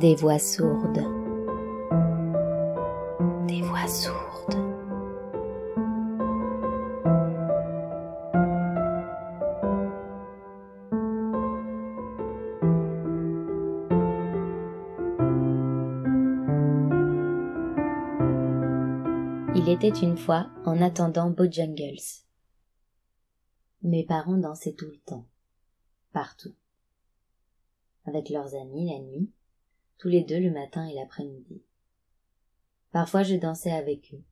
Des voix sourdes. Des voix sourdes. Il était une fois en attendant Bojangles. Mes parents dansaient tout le temps, partout, avec leurs amis la nuit, tous les deux le matin et l'après-midi. Parfois je dansais avec eux.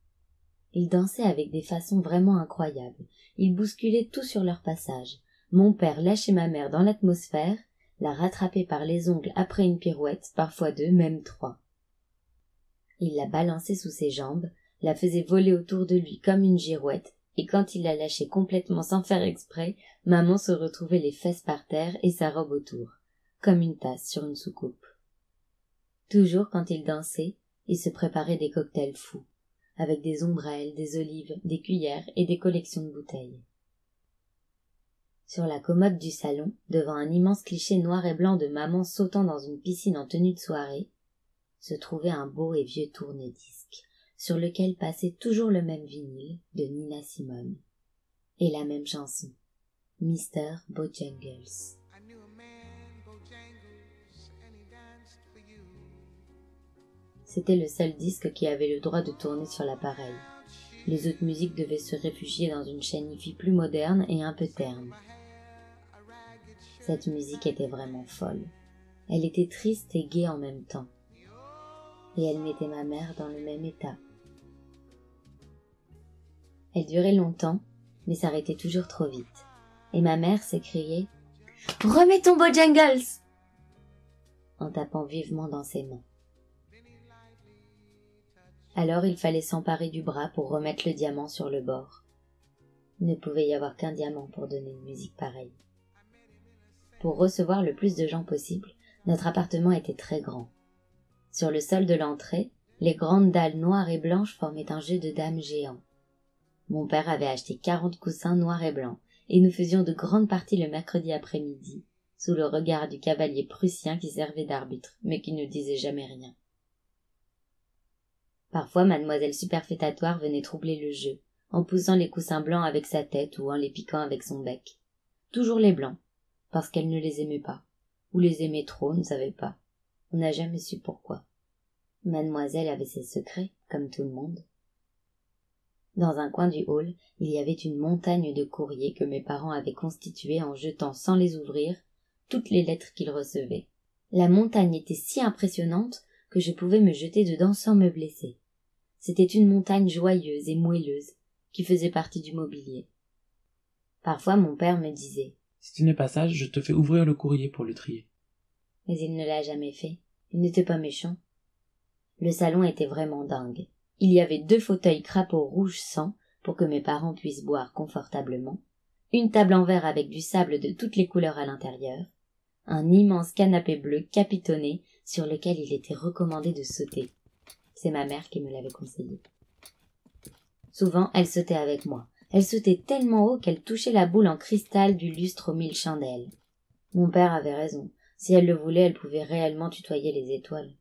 Ils dansaient avec des façons vraiment incroyables. Ils bousculaient tout sur leur passage. Mon père lâchait ma mère dans l'atmosphère, la rattrapait par les ongles après une pirouette, parfois deux, même trois. Il la balançait sous ses jambes, la faisait voler autour de lui comme une girouette, et quand il la lâchait complètement sans faire exprès, maman se retrouvait les fesses par terre et sa robe autour, comme une tasse sur une soucoupe. Toujours quand il dansait, il se préparait des cocktails fous, avec des ombrelles, des olives, des cuillères et des collections de bouteilles. Sur la commode du salon, devant un immense cliché noir et blanc de maman sautant dans une piscine en tenue de soirée, se trouvait un beau et vieux tourne-disque, sur lequel passait toujours le même vinyle de Nina Simone. Et la même chanson. Mr. Bojangles. C'était le seul disque qui avait le droit de tourner sur l'appareil. Les autres musiques devaient se réfugier dans une chaîne IFI plus moderne et un peu terne. Cette musique était vraiment folle. Elle était triste et gaie en même temps. Et elle mettait ma mère dans le même état. Elle durait longtemps, mais s'arrêtait toujours trop vite. Et ma mère s'écriait Remets ton Bojangles en tapant vivement dans ses mains. Alors il fallait s'emparer du bras pour remettre le diamant sur le bord. Il ne pouvait y avoir qu'un diamant pour donner une musique pareille. Pour recevoir le plus de gens possible, notre appartement était très grand. Sur le sol de l'entrée, les grandes dalles noires et blanches formaient un jeu de dames géant. Mon père avait acheté quarante coussins noirs et blancs, et nous faisions de grandes parties le mercredi après-midi, sous le regard du cavalier prussien qui servait d'arbitre, mais qui ne disait jamais rien. Parfois mademoiselle superfétatoire venait troubler le jeu, en poussant les coussins blancs avec sa tête ou en les piquant avec son bec. Toujours les blancs, parce qu'elle ne les aimait pas, ou les aimait trop, on ne savait pas. On n'a jamais su pourquoi. Mademoiselle avait ses secrets, comme tout le monde. Dans un coin du hall, il y avait une montagne de courriers que mes parents avaient constitués en jetant sans les ouvrir toutes les lettres qu'ils recevaient. La montagne était si impressionnante que je pouvais me jeter dedans sans me blesser. C'était une montagne joyeuse et moelleuse, qui faisait partie du mobilier. Parfois mon père me disait. Si tu n'es pas sage, je te fais ouvrir le courrier pour le trier. Mais il ne l'a jamais fait. Il n'était pas méchant. Le salon était vraiment dingue. Il y avait deux fauteuils crapauds rouge sang pour que mes parents puissent boire confortablement, une table en verre avec du sable de toutes les couleurs à l'intérieur, un immense canapé bleu capitonné sur lequel il était recommandé de sauter. C'est ma mère qui me l'avait conseillé. Souvent, elle sautait avec moi. Elle sautait tellement haut qu'elle touchait la boule en cristal du lustre aux mille chandelles. Mon père avait raison. Si elle le voulait, elle pouvait réellement tutoyer les étoiles.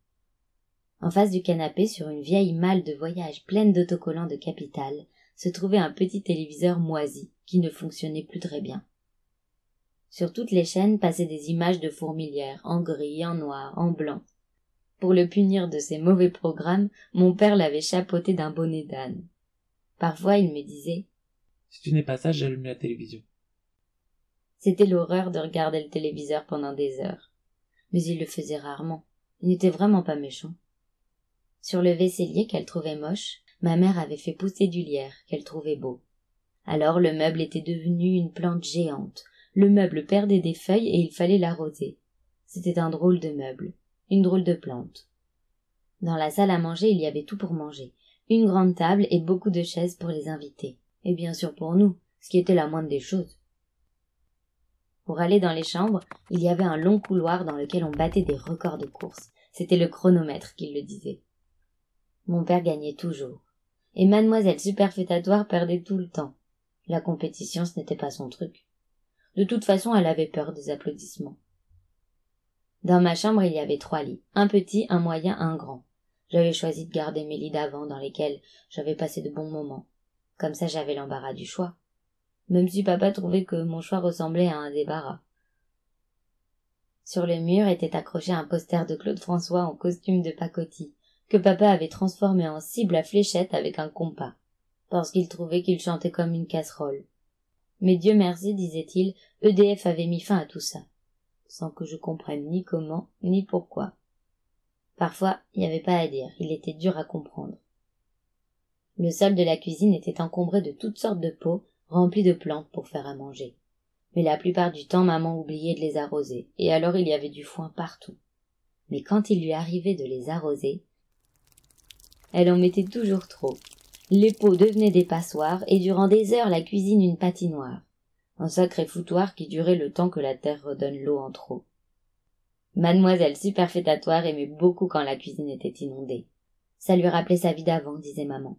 En face du canapé, sur une vieille malle de voyage pleine d'autocollants de capitale, se trouvait un petit téléviseur moisi, qui ne fonctionnait plus très bien. Sur toutes les chaînes passaient des images de fourmilières, en gris, en noir, en blanc. Pour le punir de ses mauvais programmes, mon père l'avait chapeauté d'un bonnet d'âne. Parfois il me disait Si tu n'es pas sage, j'allume la télévision. C'était l'horreur de regarder le téléviseur pendant des heures. Mais il le faisait rarement. Il n'était vraiment pas méchant. Sur le vaisselier qu'elle trouvait moche, ma mère avait fait pousser du lierre qu'elle trouvait beau. Alors le meuble était devenu une plante géante, le meuble perdait des feuilles et il fallait l'arroser. C'était un drôle de meuble, une drôle de plante. Dans la salle à manger, il y avait tout pour manger, une grande table et beaucoup de chaises pour les invités, et bien sûr pour nous, ce qui était la moindre des choses. Pour aller dans les chambres, il y avait un long couloir dans lequel on battait des records de course. C'était le chronomètre qui le disait. Mon père gagnait toujours. Et mademoiselle superfétatoire perdait tout le temps. La compétition, ce n'était pas son truc. De toute façon, elle avait peur des applaudissements. Dans ma chambre, il y avait trois lits, un petit, un moyen, un grand. J'avais choisi de garder mes lits d'avant dans lesquels j'avais passé de bons moments. Comme ça, j'avais l'embarras du choix. Même si papa trouvait que mon choix ressemblait à un débarras. Sur le mur était accroché un poster de Claude François en costume de pacotille, que papa avait transformé en cible à fléchette avec un compas, parce qu'il trouvait qu'il chantait comme une casserole. Mais Dieu merci, disait-il, EDF avait mis fin à tout ça, sans que je comprenne ni comment, ni pourquoi. Parfois, il n'y avait pas à dire, il était dur à comprendre. Le sol de la cuisine était encombré de toutes sortes de pots remplis de plantes pour faire à manger. Mais la plupart du temps, maman oubliait de les arroser, et alors il y avait du foin partout. Mais quand il lui arrivait de les arroser, elle en mettait toujours trop. Les pots devenaient des passoires, et durant des heures la cuisine une patinoire. Un sacré foutoir qui durait le temps que la terre redonne l'eau en trop. Mademoiselle superfétatoire aimait beaucoup quand la cuisine était inondée. Ça lui rappelait sa vie d'avant, disait maman.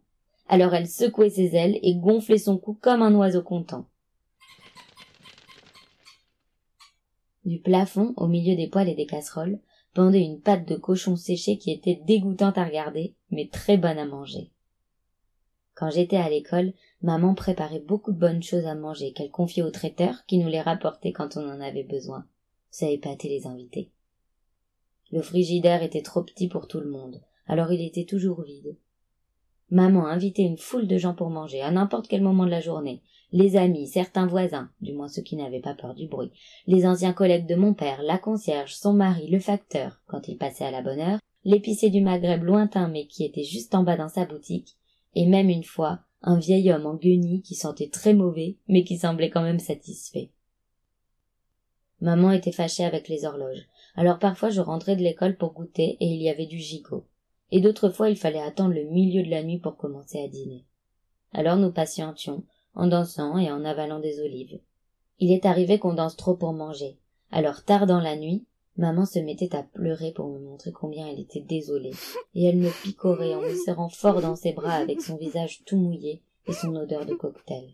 Alors elle secouait ses ailes et gonflait son cou comme un oiseau content. Du plafond, au milieu des poêles et des casseroles, pendait une pâte de cochon séché qui était dégoûtante à regarder, mais très bonne à manger. Quand j'étais à l'école, maman préparait beaucoup de bonnes choses à manger qu'elle confiait au traiteur qui nous les rapportait quand on en avait besoin. Ça épatait les invités. Le frigidaire était trop petit pour tout le monde, alors il était toujours vide. Maman invitait une foule de gens pour manger à n'importe quel moment de la journée. Les amis, certains voisins, du moins ceux qui n'avaient pas peur du bruit, les anciens collègues de mon père, la concierge, son mari, le facteur, quand il passait à la bonne heure, l'épicier du Maghreb lointain mais qui était juste en bas dans sa boutique, et même une fois, un vieil homme en guenille qui sentait très mauvais, mais qui semblait quand même satisfait. Maman était fâchée avec les horloges, alors parfois je rentrais de l'école pour goûter et il y avait du gigot. Et d'autres fois il fallait attendre le milieu de la nuit pour commencer à dîner. Alors nous patientions, en dansant et en avalant des olives. Il est arrivé qu'on danse trop pour manger. Alors tard dans la nuit, maman se mettait à pleurer pour me montrer combien elle était désolée, et elle me picorait en me serrant fort dans ses bras avec son visage tout mouillé et son odeur de cocktail.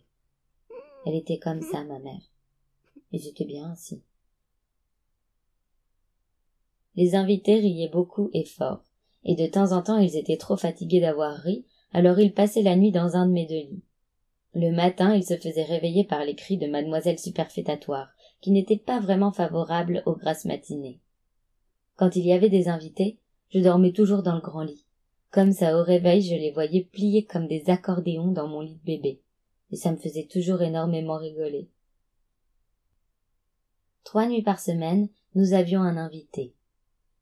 Elle était comme ça, ma mère. Et j'étais bien ainsi. Les invités riaient beaucoup et fort, et de temps en temps ils étaient trop fatigués d'avoir ri, alors ils passaient la nuit dans un de mes deux lits. Le matin, ils se faisaient réveiller par les cris de mademoiselle superfétatoire, qui n'était pas vraiment favorable aux grasses matinées. Quand il y avait des invités, je dormais toujours dans le grand lit. Comme ça, au réveil, je les voyais pliés comme des accordéons dans mon lit de bébé, et ça me faisait toujours énormément rigoler. Trois nuits par semaine, nous avions un invité.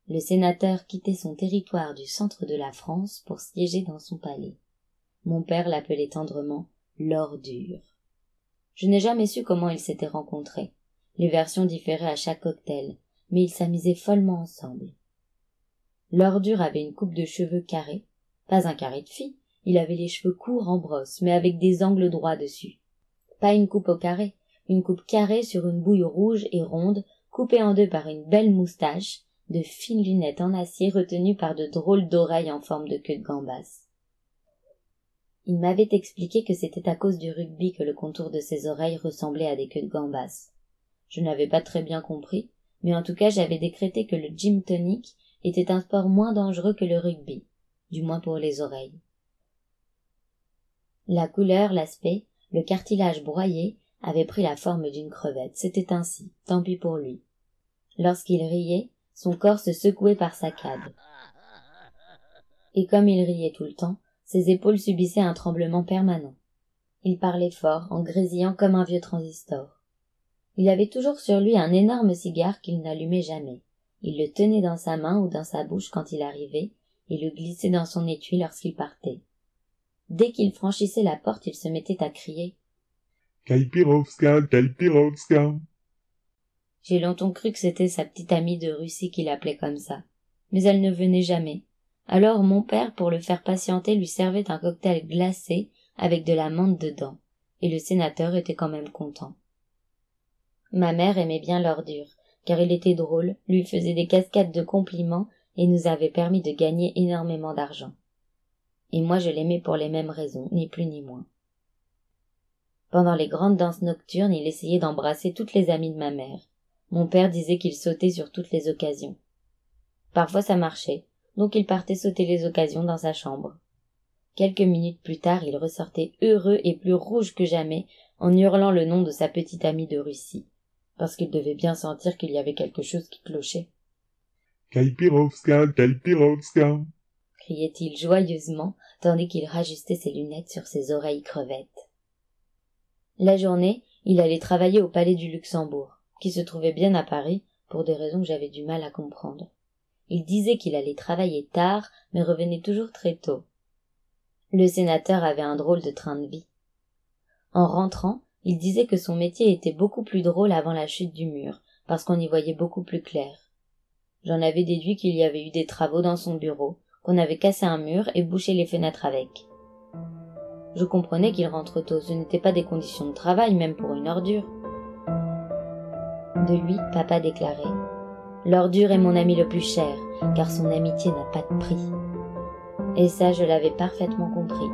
Le sénateur quittait son territoire du centre de la France pour siéger dans son palais. Mon père l'appelait tendrement l'ordure. Je n'ai jamais su comment ils s'étaient rencontrés. Les versions différaient à chaque cocktail, mais ils s'amusaient follement ensemble. L'ordure avait une coupe de cheveux carrée, pas un carré de fille, il avait les cheveux courts en brosse, mais avec des angles droits dessus. Pas une coupe au carré, une coupe carrée sur une bouille rouge et ronde, coupée en deux par une belle moustache, de fines lunettes en acier retenues par de drôles d'oreilles en forme de queue de gambasse. Il m'avait expliqué que c'était à cause du rugby que le contour de ses oreilles ressemblait à des queues de gambas. Je n'avais pas très bien compris, mais en tout cas j'avais décrété que le gym tonic était un sport moins dangereux que le rugby, du moins pour les oreilles. La couleur, l'aspect, le cartilage broyé avait pris la forme d'une crevette. C'était ainsi, tant pis pour lui. Lorsqu'il riait, son corps se secouait par saccades. Et comme il riait tout le temps, ses épaules subissaient un tremblement permanent. Il parlait fort, en grésillant comme un vieux transistor. Il avait toujours sur lui un énorme cigare qu'il n'allumait jamais. Il le tenait dans sa main ou dans sa bouche quand il arrivait, et le glissait dans son étui lorsqu'il partait. Dès qu'il franchissait la porte, il se mettait à crier. Kaipirovska, Kaipirovska. J'ai longtemps cru que c'était sa petite amie de Russie qui l'appelait comme ça. Mais elle ne venait jamais. Alors mon père, pour le faire patienter, lui servait un cocktail glacé avec de la menthe dedans, et le sénateur était quand même content. Ma mère aimait bien l'ordure, car il était drôle, lui faisait des cascades de compliments et nous avait permis de gagner énormément d'argent. Et moi je l'aimais pour les mêmes raisons, ni plus ni moins. Pendant les grandes danses nocturnes, il essayait d'embrasser toutes les amies de ma mère, Mon père disait qu'il sautait sur toutes les occasions. Parfois ça marchait, donc il partait sauter les occasions dans sa chambre. Quelques minutes plus tard, il ressortait heureux et plus rouge que jamais en hurlant le nom de sa petite amie de Russie, parce qu'il devait bien sentir qu'il y avait quelque chose qui clochait. Kaipirovska, Kaipirovska criait-il joyeusement, tandis qu'il rajustait ses lunettes sur ses oreilles crevettes. La journée, il allait travailler au palais du Luxembourg, qui se trouvait bien à Paris, pour des raisons que j'avais du mal à comprendre. Il disait qu'il allait travailler tard, mais revenait toujours très tôt. Le sénateur avait un drôle de train de vie. En rentrant, il disait que son métier était beaucoup plus drôle avant la chute du mur, parce qu'on y voyait beaucoup plus clair. J'en avais déduit qu'il y avait eu des travaux dans son bureau, qu'on avait cassé un mur et bouché les fenêtres avec. Je comprenais qu'il rentre tôt, ce n'était pas des conditions de travail, même pour une ordure. De lui, papa déclarait L'ordure est mon ami le plus cher, car son amitié n'a pas de prix. Et ça, je l'avais parfaitement compris.